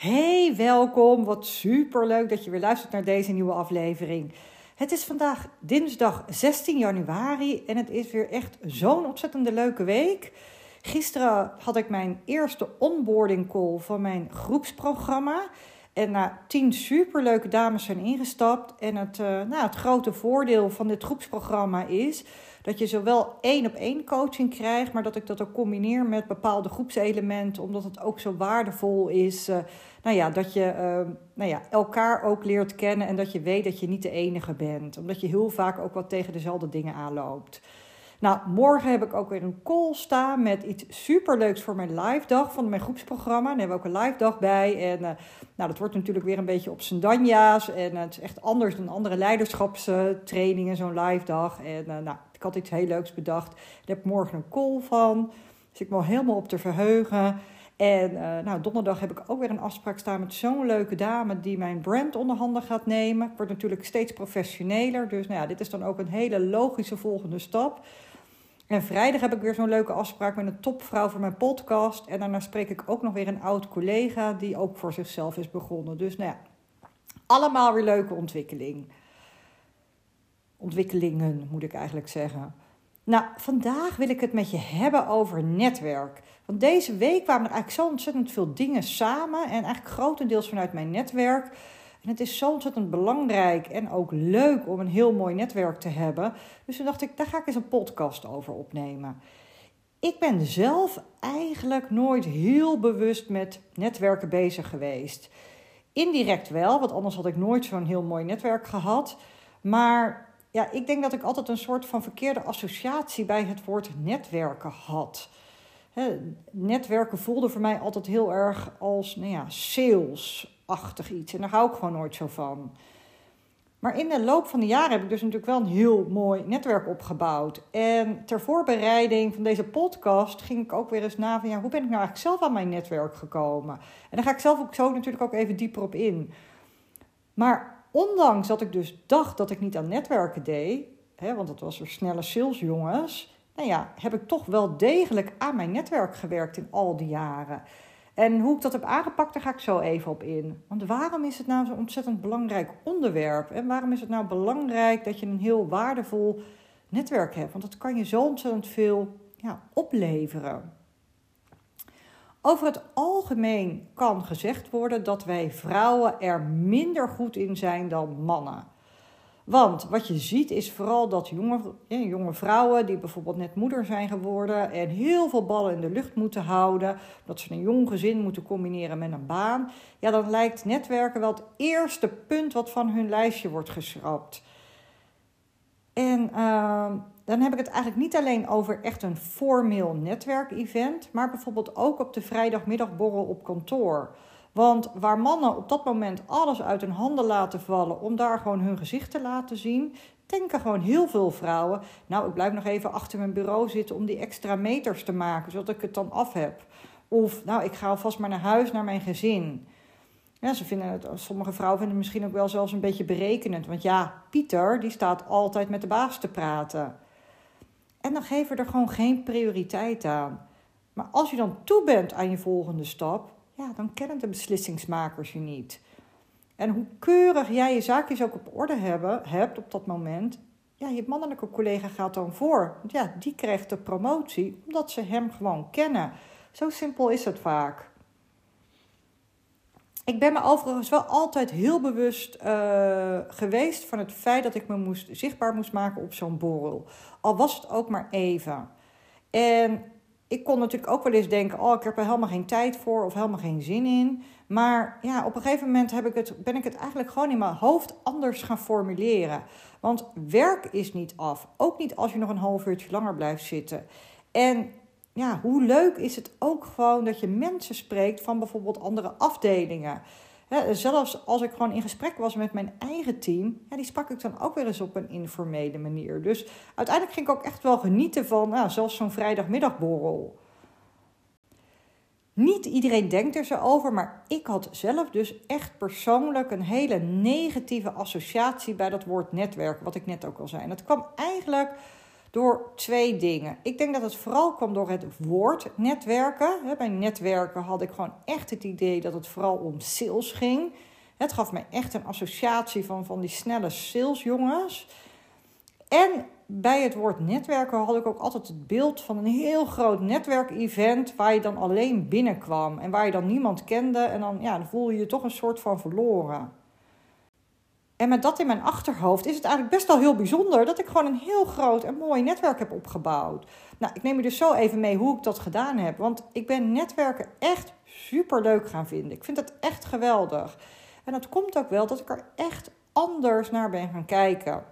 Hey, welkom. Wat super leuk dat je weer luistert naar deze nieuwe aflevering. Het is vandaag dinsdag 16 januari en het is weer echt zo'n ontzettende leuke week. Gisteren had ik mijn eerste onboarding call van mijn groepsprogramma. En na tien superleuke dames zijn ingestapt. En het, uh, nou, het grote voordeel van dit groepsprogramma is dat je zowel één op één coaching krijgt, maar dat ik dat ook combineer met bepaalde groepselementen, omdat het ook zo waardevol is. Uh, nou ja, dat je uh, nou ja, elkaar ook leert kennen en dat je weet dat je niet de enige bent. Omdat je heel vaak ook wat tegen dezelfde dingen aanloopt. Nou, morgen heb ik ook weer een call staan met iets superleuks voor mijn live dag van mijn groepsprogramma. Daar hebben we ook een live dag bij. En uh, nou, dat wordt natuurlijk weer een beetje op zijn danja's. En het is echt anders dan andere leiderschapstrainingen, zo'n live dag. En uh, nou, ik had iets heel leuks bedacht. Daar heb ik morgen een call van. Dus ik ben helemaal op te verheugen. En uh, nou, donderdag heb ik ook weer een afspraak staan met zo'n leuke dame die mijn brand onder handen gaat nemen. Ik word natuurlijk steeds professioneler. Dus nou ja, dit is dan ook een hele logische volgende stap. En vrijdag heb ik weer zo'n leuke afspraak met een topvrouw voor mijn podcast. En daarna spreek ik ook nog weer een oud collega die ook voor zichzelf is begonnen. Dus nou ja, allemaal weer leuke ontwikkeling. Ontwikkelingen moet ik eigenlijk zeggen. Nou, vandaag wil ik het met je hebben over netwerk. Want deze week kwamen er eigenlijk zo ontzettend veel dingen samen. En eigenlijk grotendeels vanuit mijn netwerk. En het is zo ontzettend belangrijk en ook leuk om een heel mooi netwerk te hebben. Dus toen dacht ik, daar ga ik eens een podcast over opnemen. Ik ben zelf eigenlijk nooit heel bewust met netwerken bezig geweest. Indirect wel, want anders had ik nooit zo'n heel mooi netwerk gehad. Maar ja, ik denk dat ik altijd een soort van verkeerde associatie bij het woord netwerken had. netwerken voelde voor mij altijd heel erg als nou ja, sales-achtig iets. En daar hou ik gewoon nooit zo van. Maar in de loop van de jaren heb ik dus natuurlijk wel een heel mooi netwerk opgebouwd. En ter voorbereiding van deze podcast ging ik ook weer eens na van ja, hoe ben ik nou eigenlijk zelf aan mijn netwerk gekomen? En daar ga ik zelf ook zo natuurlijk ook even dieper op in. Maar ondanks dat ik dus dacht dat ik niet aan netwerken deed, hè, want het was er snelle salesjongens, nou ja, heb ik toch wel degelijk aan mijn netwerk gewerkt in al die jaren. En hoe ik dat heb aangepakt, daar ga ik zo even op in. Want waarom is het nou zo'n ontzettend belangrijk onderwerp? En waarom is het nou belangrijk dat je een heel waardevol netwerk hebt? Want dat kan je zo ontzettend veel ja, opleveren. Over het algemeen kan gezegd worden dat wij vrouwen er minder goed in zijn dan mannen. Want wat je ziet is vooral dat jonge, jonge vrouwen die bijvoorbeeld net moeder zijn geworden en heel veel ballen in de lucht moeten houden, dat ze een jong gezin moeten combineren met een baan, ja, dan lijkt netwerken wel het eerste punt wat van hun lijstje wordt geschrapt. En uh, dan heb ik het eigenlijk niet alleen over echt een formeel netwerkevent, maar bijvoorbeeld ook op de vrijdagmiddagborrel op kantoor. Want waar mannen op dat moment alles uit hun handen laten vallen om daar gewoon hun gezicht te laten zien, denken gewoon heel veel vrouwen. Nou, ik blijf nog even achter mijn bureau zitten om die extra meters te maken, zodat ik het dan af heb. Of, nou, ik ga alvast maar naar huis, naar mijn gezin. Ja, ze vinden het, sommige vrouwen vinden het misschien ook wel zelfs een beetje berekenend. Want ja, Pieter, die staat altijd met de baas te praten. En dan geven we er gewoon geen prioriteit aan. Maar als je dan toe bent aan je volgende stap, ja, dan kennen de beslissingsmakers je niet. En hoe keurig jij je zaakjes ook op orde hebben, hebt op dat moment, ja, je mannelijke collega gaat dan voor. Want ja, die krijgt de promotie omdat ze hem gewoon kennen. Zo simpel is het vaak. Ik ben me overigens wel altijd heel bewust uh, geweest van het feit dat ik me moest, zichtbaar moest maken op zo'n borrel. Al was het ook maar even. En ik kon natuurlijk ook wel eens denken: oh, ik heb er helemaal geen tijd voor of helemaal geen zin in. Maar ja, op een gegeven moment heb ik het, ben ik het eigenlijk gewoon in mijn hoofd anders gaan formuleren. Want werk is niet af. Ook niet als je nog een half uurtje langer blijft zitten. En ja, hoe leuk is het ook gewoon dat je mensen spreekt van bijvoorbeeld andere afdelingen. zelfs als ik gewoon in gesprek was met mijn eigen team, ja, die sprak ik dan ook weer eens op een informele manier. Dus uiteindelijk ging ik ook echt wel genieten van nou, zelfs zo'n vrijdagmiddagborrel. Niet iedereen denkt er zo over, maar ik had zelf dus echt persoonlijk een hele negatieve associatie bij dat woord netwerk, wat ik net ook al zei. En dat kwam eigenlijk Door twee dingen. Ik denk dat het vooral kwam door het woord netwerken. Bij netwerken had ik gewoon echt het idee dat het vooral om sales ging. Het gaf me echt een associatie van, van die snelle salesjongens. En bij het woord netwerken had ik ook altijd het beeld van een heel groot netwerkevent waar je dan alleen binnenkwam en waar je dan niemand kende en dan, ja, dan voel je je toch een soort van verloren. En met dat in mijn achterhoofd is het eigenlijk best wel heel bijzonder dat ik gewoon een heel groot en mooi netwerk heb opgebouwd. Nou, ik neem je dus zo even mee hoe ik dat gedaan heb, want ik ben netwerken echt super leuk gaan vinden. Ik vind het echt geweldig. En dat komt ook wel dat ik er echt anders naar ben gaan kijken.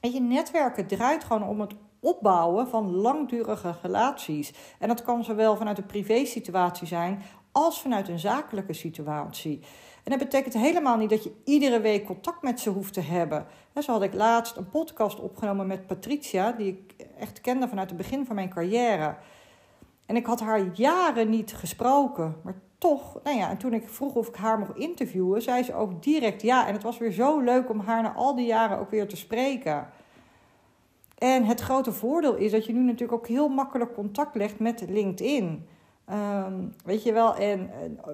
En je, netwerken draait gewoon om het opbouwen van langdurige relaties. En dat kan zowel vanuit een privé-situatie zijn als vanuit een zakelijke situatie. En dat betekent helemaal niet dat je iedere week contact met ze hoeft te hebben. Zo had ik laatst een podcast opgenomen met Patricia, die ik echt kende vanuit het begin van mijn carrière. En ik had haar jaren niet gesproken, maar toch, nou ja, en toen ik vroeg of ik haar mocht interviewen, zei ze ook direct ja. En het was weer zo leuk om haar na al die jaren ook weer te spreken. En het grote voordeel is dat je nu natuurlijk ook heel makkelijk contact legt met LinkedIn. Um, weet je wel, en,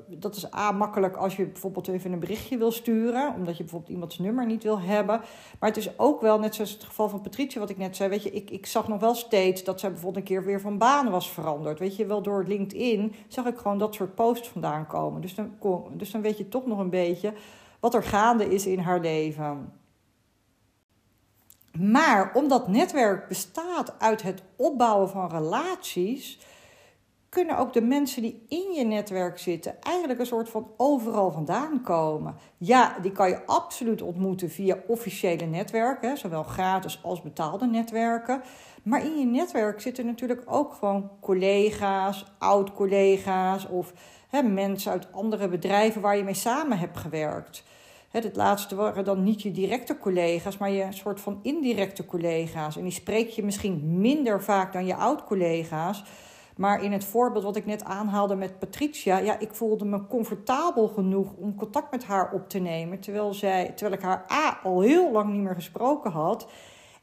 dat is A makkelijk als je bijvoorbeeld even een berichtje wil sturen, omdat je bijvoorbeeld iemands nummer niet wil hebben. Maar het is ook wel, net zoals het geval van Patricia, wat ik net zei, weet je, ik, ik zag nog wel steeds dat zij bijvoorbeeld een keer weer van baan was veranderd. Weet je wel, door LinkedIn zag ik gewoon dat soort posts vandaan komen. Dus dan, dus dan weet je toch nog een beetje wat er gaande is in haar leven. Maar omdat netwerk bestaat uit het opbouwen van relaties kunnen ook de mensen die in je netwerk zitten eigenlijk een soort van overal vandaan komen. Ja, die kan je absoluut ontmoeten via officiële netwerken, zowel gratis als betaalde netwerken. Maar in je netwerk zitten natuurlijk ook gewoon collega's, oud-collega's of mensen uit andere bedrijven waar je mee samen hebt gewerkt. Het laatste waren dan niet je directe collega's, maar je soort van indirecte collega's. En die spreek je misschien minder vaak dan je oud-collega's. Maar in het voorbeeld wat ik net aanhaalde met Patricia, ja, ik voelde me comfortabel genoeg om contact met haar op te nemen. Terwijl, zij, terwijl ik haar A al heel lang niet meer gesproken had.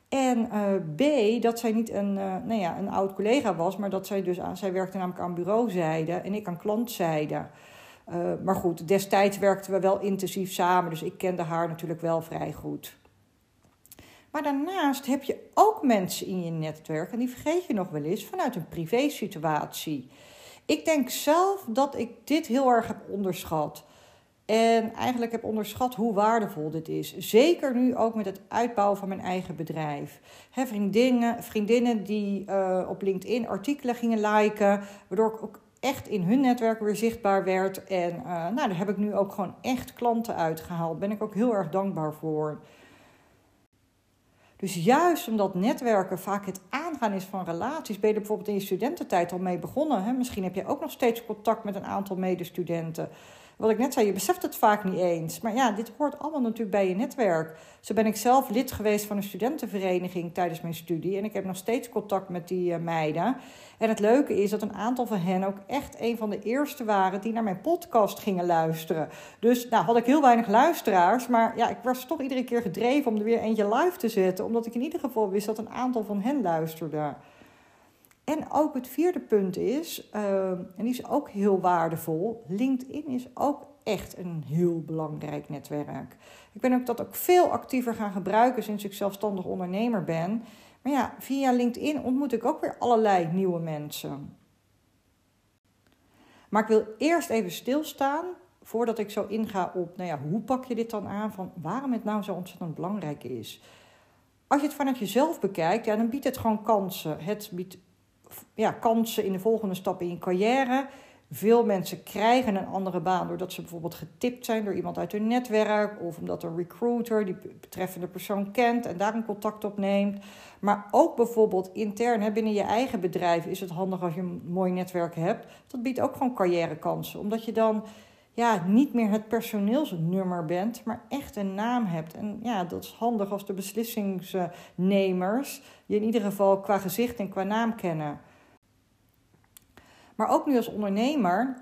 En uh, B, dat zij niet een, uh, nou ja, een oud collega was, maar dat zij dus aan, zij werkte namelijk aan bureauzijde en ik aan klantzijde. Uh, maar goed, destijds werkten we wel intensief samen, dus ik kende haar natuurlijk wel vrij goed. Maar daarnaast heb je ook mensen in je netwerk, en die vergeet je nog wel eens, vanuit een privésituatie. Ik denk zelf dat ik dit heel erg heb onderschat. En eigenlijk heb onderschat hoe waardevol dit is. Zeker nu ook met het uitbouwen van mijn eigen bedrijf. He, vriendinnen, vriendinnen die uh, op LinkedIn artikelen gingen liken, waardoor ik ook echt in hun netwerk weer zichtbaar werd. En uh, nou, daar heb ik nu ook gewoon echt klanten uitgehaald. Ben ik ook heel erg dankbaar voor. Dus juist omdat netwerken vaak het aangaan is van relaties, ben je er bijvoorbeeld in je studententijd al mee begonnen. Hè? Misschien heb je ook nog steeds contact met een aantal medestudenten. Wat ik net zei, je beseft het vaak niet eens. Maar ja, dit hoort allemaal natuurlijk bij je netwerk. Zo ben ik zelf lid geweest van een studentenvereniging tijdens mijn studie. En ik heb nog steeds contact met die uh, meiden. En het leuke is dat een aantal van hen ook echt een van de eerste waren die naar mijn podcast gingen luisteren. Dus nou had ik heel weinig luisteraars. Maar ja, ik was toch iedere keer gedreven om er weer eentje live te zetten. Omdat ik in ieder geval wist dat een aantal van hen luisterde. En ook het vierde punt is, uh, en die is ook heel waardevol, LinkedIn is ook echt een heel belangrijk netwerk. Ik ben ook dat ook veel actiever gaan gebruiken sinds ik zelfstandig ondernemer ben. Maar ja, via LinkedIn ontmoet ik ook weer allerlei nieuwe mensen. Maar ik wil eerst even stilstaan voordat ik zo inga op, nou ja, hoe pak je dit dan aan van waarom het nou zo ontzettend belangrijk is. Als je het vanuit jezelf bekijkt, ja, dan biedt het gewoon kansen. Het biedt ja, kansen in de volgende stap in je carrière. Veel mensen krijgen een andere baan doordat ze bijvoorbeeld getipt zijn door iemand uit hun netwerk. Of omdat een recruiter die betreffende persoon kent en daar een contact op neemt. Maar ook bijvoorbeeld intern binnen je eigen bedrijf is het handig als je een mooi netwerk hebt. Dat biedt ook gewoon carrièrekansen. Omdat je dan ja, niet meer het personeelsnummer bent, maar echt een naam hebt. En ja, dat is handig als de beslissingsnemers je in ieder geval qua gezicht en qua naam kennen. Maar ook nu als ondernemer,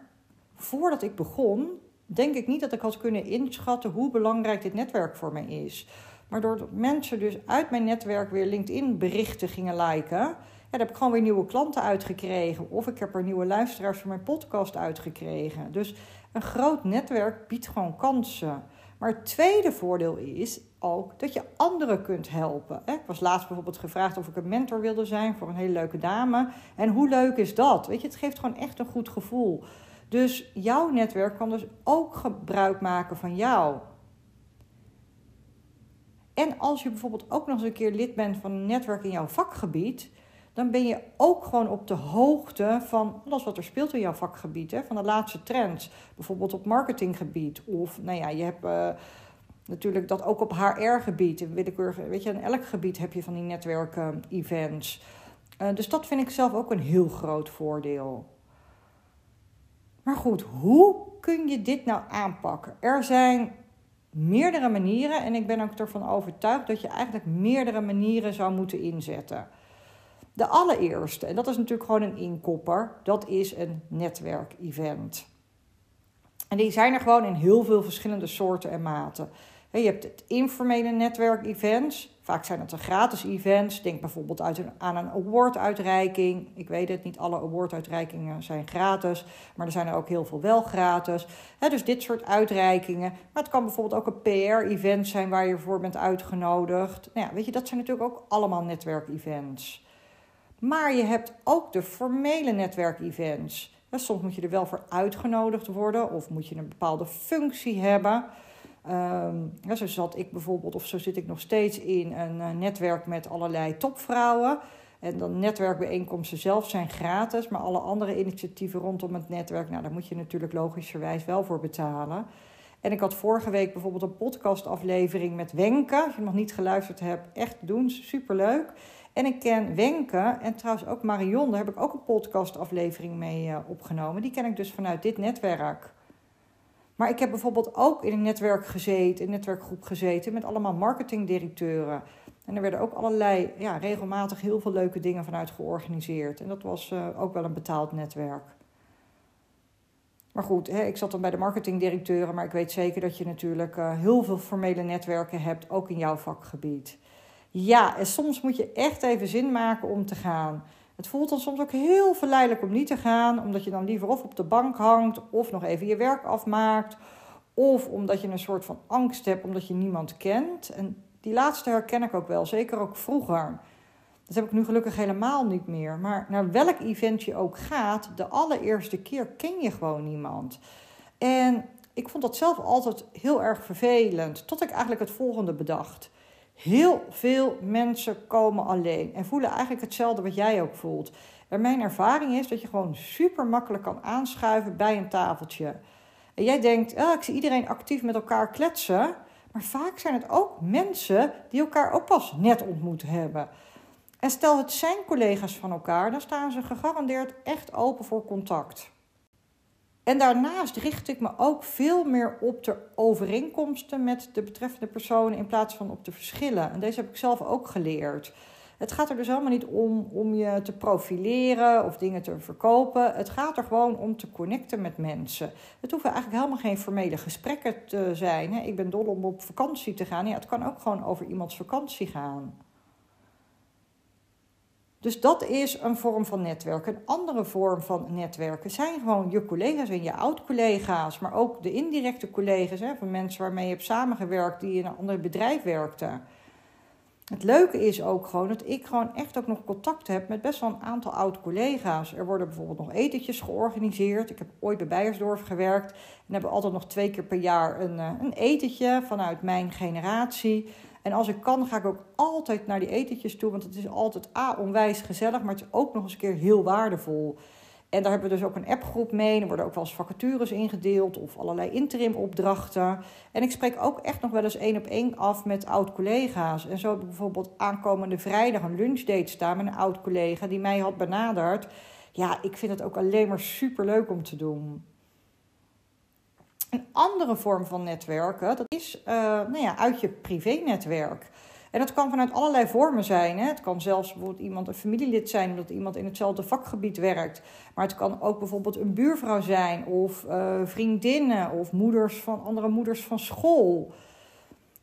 voordat ik begon, denk ik niet dat ik had kunnen inschatten hoe belangrijk dit netwerk voor mij is. Maar doordat mensen dus uit mijn netwerk weer LinkedIn berichten gingen liken, daar heb ik gewoon weer nieuwe klanten uitgekregen. Of ik heb er nieuwe luisteraars voor mijn podcast uitgekregen. Dus een groot netwerk biedt gewoon kansen. Maar het tweede voordeel is ook dat je anderen kunt helpen. Ik was laatst bijvoorbeeld gevraagd of ik een mentor wilde zijn voor een hele leuke dame. En hoe leuk is dat? Weet je, het geeft gewoon echt een goed gevoel. Dus jouw netwerk kan dus ook gebruik maken van jou. En als je bijvoorbeeld ook nog eens een keer lid bent van een netwerk in jouw vakgebied, dan ben je ook gewoon op de hoogte van alles wat er speelt in jouw vakgebied. Hè? Van de laatste trends. Bijvoorbeeld op marketinggebied. Of nou ja, je hebt uh, natuurlijk dat ook op HR-gebied. Weet je, in elk gebied heb je van die netwerken-events. Uh, dus dat vind ik zelf ook een heel groot voordeel. Maar goed, hoe kun je dit nou aanpakken? Er zijn meerdere manieren en ik ben ook ervan overtuigd dat je eigenlijk meerdere manieren zou moeten inzetten. De allereerste, en dat is natuurlijk gewoon een inkopper, dat is een netwerkevent. En die zijn er gewoon in heel veel verschillende soorten en maten. Je hebt het informele netwerkevents. Vaak zijn het een gratis events. Denk bijvoorbeeld aan een awarduitreiking. Ik weet het, niet alle awarduitreikingen zijn gratis. Maar er zijn er ook heel veel wel gratis. dus dit soort uitreikingen. Maar het kan bijvoorbeeld ook een PR-event zijn waar je voor bent uitgenodigd. Nou ja, weet je, dat zijn natuurlijk ook allemaal netwerkevents. Maar je hebt ook de formele netwerkevents. Soms moet je er wel voor uitgenodigd worden of moet je een bepaalde functie hebben. Ja, zo zat ik bijvoorbeeld, of zo zit ik nog steeds in een uh, netwerk met allerlei topvrouwen. En dan netwerkbijeenkomsten zelf zijn gratis, maar alle andere initiatieven rondom het netwerk, nou, daar moet je natuurlijk logischerwijs wel voor betalen. En ik had vorige week bijvoorbeeld een podcastaflevering met Wenke. Als je nog niet geluisterd hebt, echt doen, superleuk. En ik ken Wenke en trouwens ook Marion, daar heb ik ook een podcastaflevering mee uh, opgenomen. Die ken ik dus vanuit dit netwerk. Maar ik heb bijvoorbeeld ook in een netwerk gezeten, een netwerkgroep gezeten met allemaal marketingdirecteuren. En er werden ook allerlei, ja, regelmatig heel veel leuke dingen vanuit georganiseerd. En dat was uh, ook wel een betaald netwerk. Maar goed, ik zat dan bij de marketingdirecteuren, maar ik weet zeker dat je natuurlijk uh, heel veel formele netwerken hebt, ook in jouw vakgebied. Ja, en soms moet je echt even zin maken om te gaan. Het voelt dan soms ook heel verleidelijk om niet te gaan, omdat je dan liever of op de bank hangt of nog even je werk afmaakt. Of omdat je een soort van angst hebt omdat je niemand kent. En die laatste herken ik ook wel, zeker ook vroeger. Dat heb ik nu gelukkig helemaal niet meer. Maar naar welk event je ook gaat, de allereerste keer ken je gewoon niemand. En ik vond dat zelf altijd heel erg vervelend, tot ik eigenlijk het volgende bedacht. Heel veel mensen komen alleen en voelen eigenlijk hetzelfde wat jij ook voelt. En mijn ervaring is dat je gewoon super makkelijk kan aanschuiven bij een tafeltje. En jij denkt, ah, ik zie iedereen actief met elkaar kletsen. Maar vaak zijn het ook mensen die elkaar ook pas net ontmoet hebben. En stel het zijn collega's van elkaar, dan staan ze gegarandeerd echt open voor contact. En daarnaast richt ik me ook veel meer op de overeenkomsten met de betreffende personen in plaats van op de verschillen. En deze heb ik zelf ook geleerd. Het gaat er dus helemaal niet om om je te profileren of dingen te verkopen. Het gaat er gewoon om te connecten met mensen. Het hoeven eigenlijk helemaal geen formele gesprekken te zijn. Ik ben dol om op vakantie te gaan. Ja, het kan ook gewoon over iemands vakantie gaan. Dus dat is een vorm van netwerken. Een andere vorm van netwerken zijn gewoon je collega's en je oud-collega's, maar ook de indirecte collega's hè, van mensen waarmee je hebt samengewerkt die in een ander bedrijf werkten. Het leuke is ook gewoon dat ik gewoon echt ook nog contact heb met best wel een aantal oud-collega's. Er worden bijvoorbeeld nog etentjes georganiseerd. Ik heb ooit bij Beiersdorf gewerkt en hebben altijd nog twee keer per jaar een, eh, een etentje vanuit mijn generatie. En als ik kan, ga ik ook altijd naar die etentjes toe. Want het is altijd A, onwijs gezellig, maar het is ook nog eens een keer heel waardevol. En daar hebben we dus ook een appgroep mee. Er worden ook wel eens vacatures ingedeeld of allerlei interim opdrachten. En ik spreek ook echt nog wel eens één op één af met oud-collega's. En zo heb ik bijvoorbeeld aankomende vrijdag een lunchdate staan met een oud-collega die mij had benaderd. Ja, ik vind het ook alleen maar super leuk om te doen. Een andere vorm van netwerken, dat is uh, nou ja, uit je privé-netwerk. En dat kan vanuit allerlei vormen zijn. Hè. Het kan zelfs bijvoorbeeld iemand een familielid zijn, omdat iemand in hetzelfde vakgebied werkt. Maar het kan ook bijvoorbeeld een buurvrouw zijn, of uh, vriendinnen, of moeders van andere moeders van school.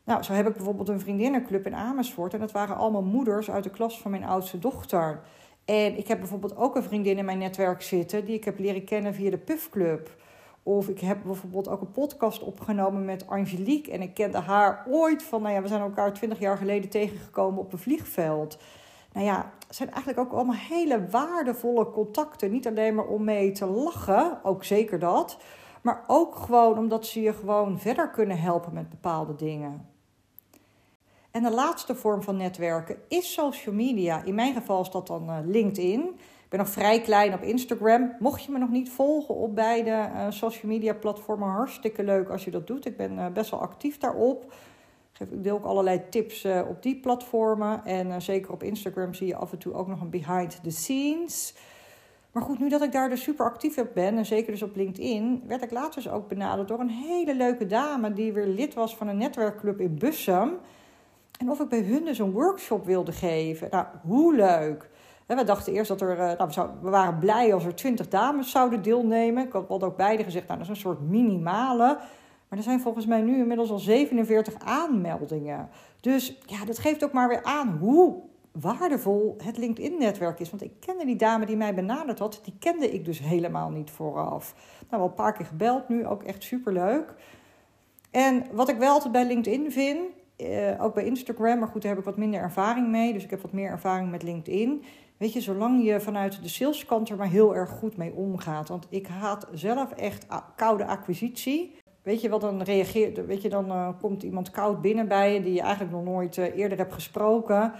Nou, zo heb ik bijvoorbeeld een vriendinnenclub in Amersfoort. En dat waren allemaal moeders uit de klas van mijn oudste dochter. En ik heb bijvoorbeeld ook een vriendin in mijn netwerk zitten... die ik heb leren kennen via de Puffclub. Of ik heb bijvoorbeeld ook een podcast opgenomen met Angelique. En ik kende haar ooit van... Nou ja, we zijn elkaar twintig jaar geleden tegengekomen op een vliegveld. Nou ja, het zijn eigenlijk ook allemaal hele waardevolle contacten. Niet alleen maar om mee te lachen, ook zeker dat... Maar ook gewoon omdat ze je gewoon verder kunnen helpen met bepaalde dingen. En de laatste vorm van netwerken is social media. In mijn geval is dat dan uh, LinkedIn. Ben nog vrij klein op Instagram. Mocht je me nog niet volgen op beide uh, social media platformen, hartstikke leuk als je dat doet. Ik ben uh, best wel actief daarop. Ik deel ook allerlei tips op die platformen. En zeker op Instagram zie je af en toe ook nog een behind the scenes. Maar goed, nu dat ik daar dus super actief op ben, en zeker dus op LinkedIn, werd ik later dus ook benaderd door een hele leuke dame die weer lid was van een netwerkclub in Bussum. En of ik bij hun dus een workshop wilde geven. Nou, hoe leuk! We dachten eerst dat er, eh, nou, we, we, waren blij als er twintig dames zouden deelnemen. Ik had ook beide gezegd, nou, dat is een soort minimale. Maar er zijn volgens mij nu inmiddels al 47 aanmeldingen. Dus ja, dat geeft ook maar weer aan hoe waardevol het LinkedIn-netwerk is. Want ik kende die dame die mij benaderd had, die kende ik dus helemaal niet vooraf. Nou, wel een paar keer gebeld nu, ook echt superleuk. En wat ik wel altijd bij LinkedIn vind, eh, ook bij Instagram, maar goed, daar heb ik wat minder ervaring mee. Dus ik heb wat meer ervaring met LinkedIn. Weet je, zolang je vanuit de saleskant er maar heel erg goed mee omgaat. Want ik haat zelf echt koude acquisitie. Weet je wat dan reageert? Weet je, dan uh, komt iemand koud binnen bij je die je eigenlijk nog nooit uh, eerder hebt gesproken.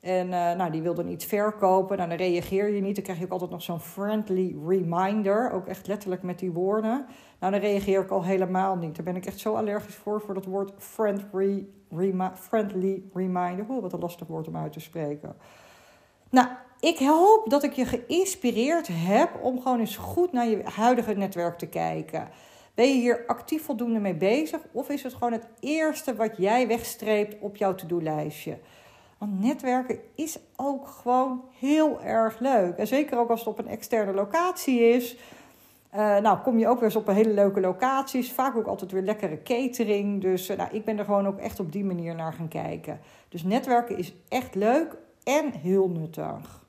En uh, nou, die wil dan iets verkopen. Nou, dan reageer je niet. Dan krijg je ook altijd nog zo'n friendly reminder. Ook echt letterlijk met die woorden. Nou, dan reageer ik al helemaal niet. Daar ben ik echt zo allergisch voor, voor dat woord friendly, remi friendly reminder. Oeh, wat een lastig woord om uit te spreken. Nou, ik hoop dat ik je geïnspireerd heb om gewoon eens goed naar je huidige netwerk te kijken. Ben je hier actief voldoende mee bezig? Of is het gewoon het eerste wat jij wegstreept op jouw to-do-lijstje? Want netwerken is ook gewoon heel erg leuk. En zeker ook als het op een externe locatie is. Uh, nou, kom je ook weer eens op een hele leuke locaties. Vaak ook altijd weer lekkere catering. Dus uh, nou, ik ben er gewoon ook echt op die manier naar gaan kijken. Dus netwerken is echt leuk en heel nuttig.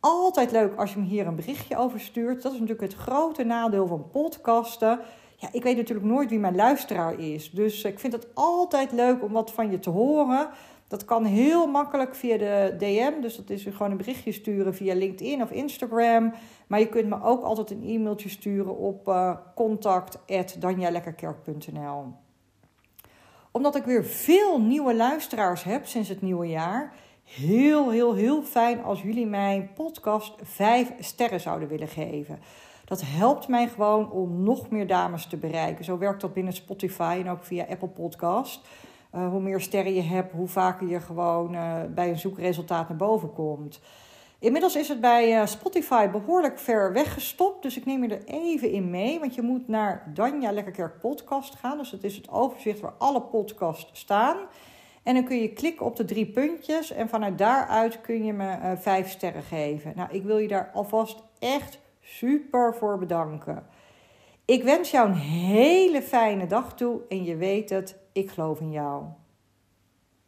Altijd leuk als je me hier een berichtje over stuurt. Dat is natuurlijk het grote nadeel van podcasten. Ja, ik weet natuurlijk nooit wie mijn luisteraar is. Dus ik vind het altijd leuk om wat van je te horen. Dat kan heel makkelijk via de DM. Dus dat is gewoon een berichtje sturen via LinkedIn of Instagram. Maar je kunt me ook altijd een e-mailtje sturen op uh, eh, contact.danjalekkerkerk.nl Omdat ik weer veel nieuwe luisteraars heb sinds het nieuwe jaar... heel, heel, heel fijn als jullie mijn podcast 5 sterren zouden willen geven. Dat helpt mij gewoon om nog meer dames te bereiken. Zo werkt dat binnen Spotify en ook via Apple Podcast... Uh, hoe meer sterren je hebt, hoe vaker je gewoon uh, bij een zoekresultaat naar boven komt. Inmiddels is het bij uh, Spotify behoorlijk ver weggestopt. Dus ik neem je er even in mee. Want je moet naar Danja Lekkerkerk podcast gaan. Dus dat is het overzicht waar alle podcasts staan. En dan kun je klikken op de drie puntjes. En vanuit daaruit kun je me uh, vijf sterren geven. Nou, ik wil je daar alvast echt super voor bedanken. Ik wens jou een hele fijne dag toe. En je weet het, ik geloof in jou.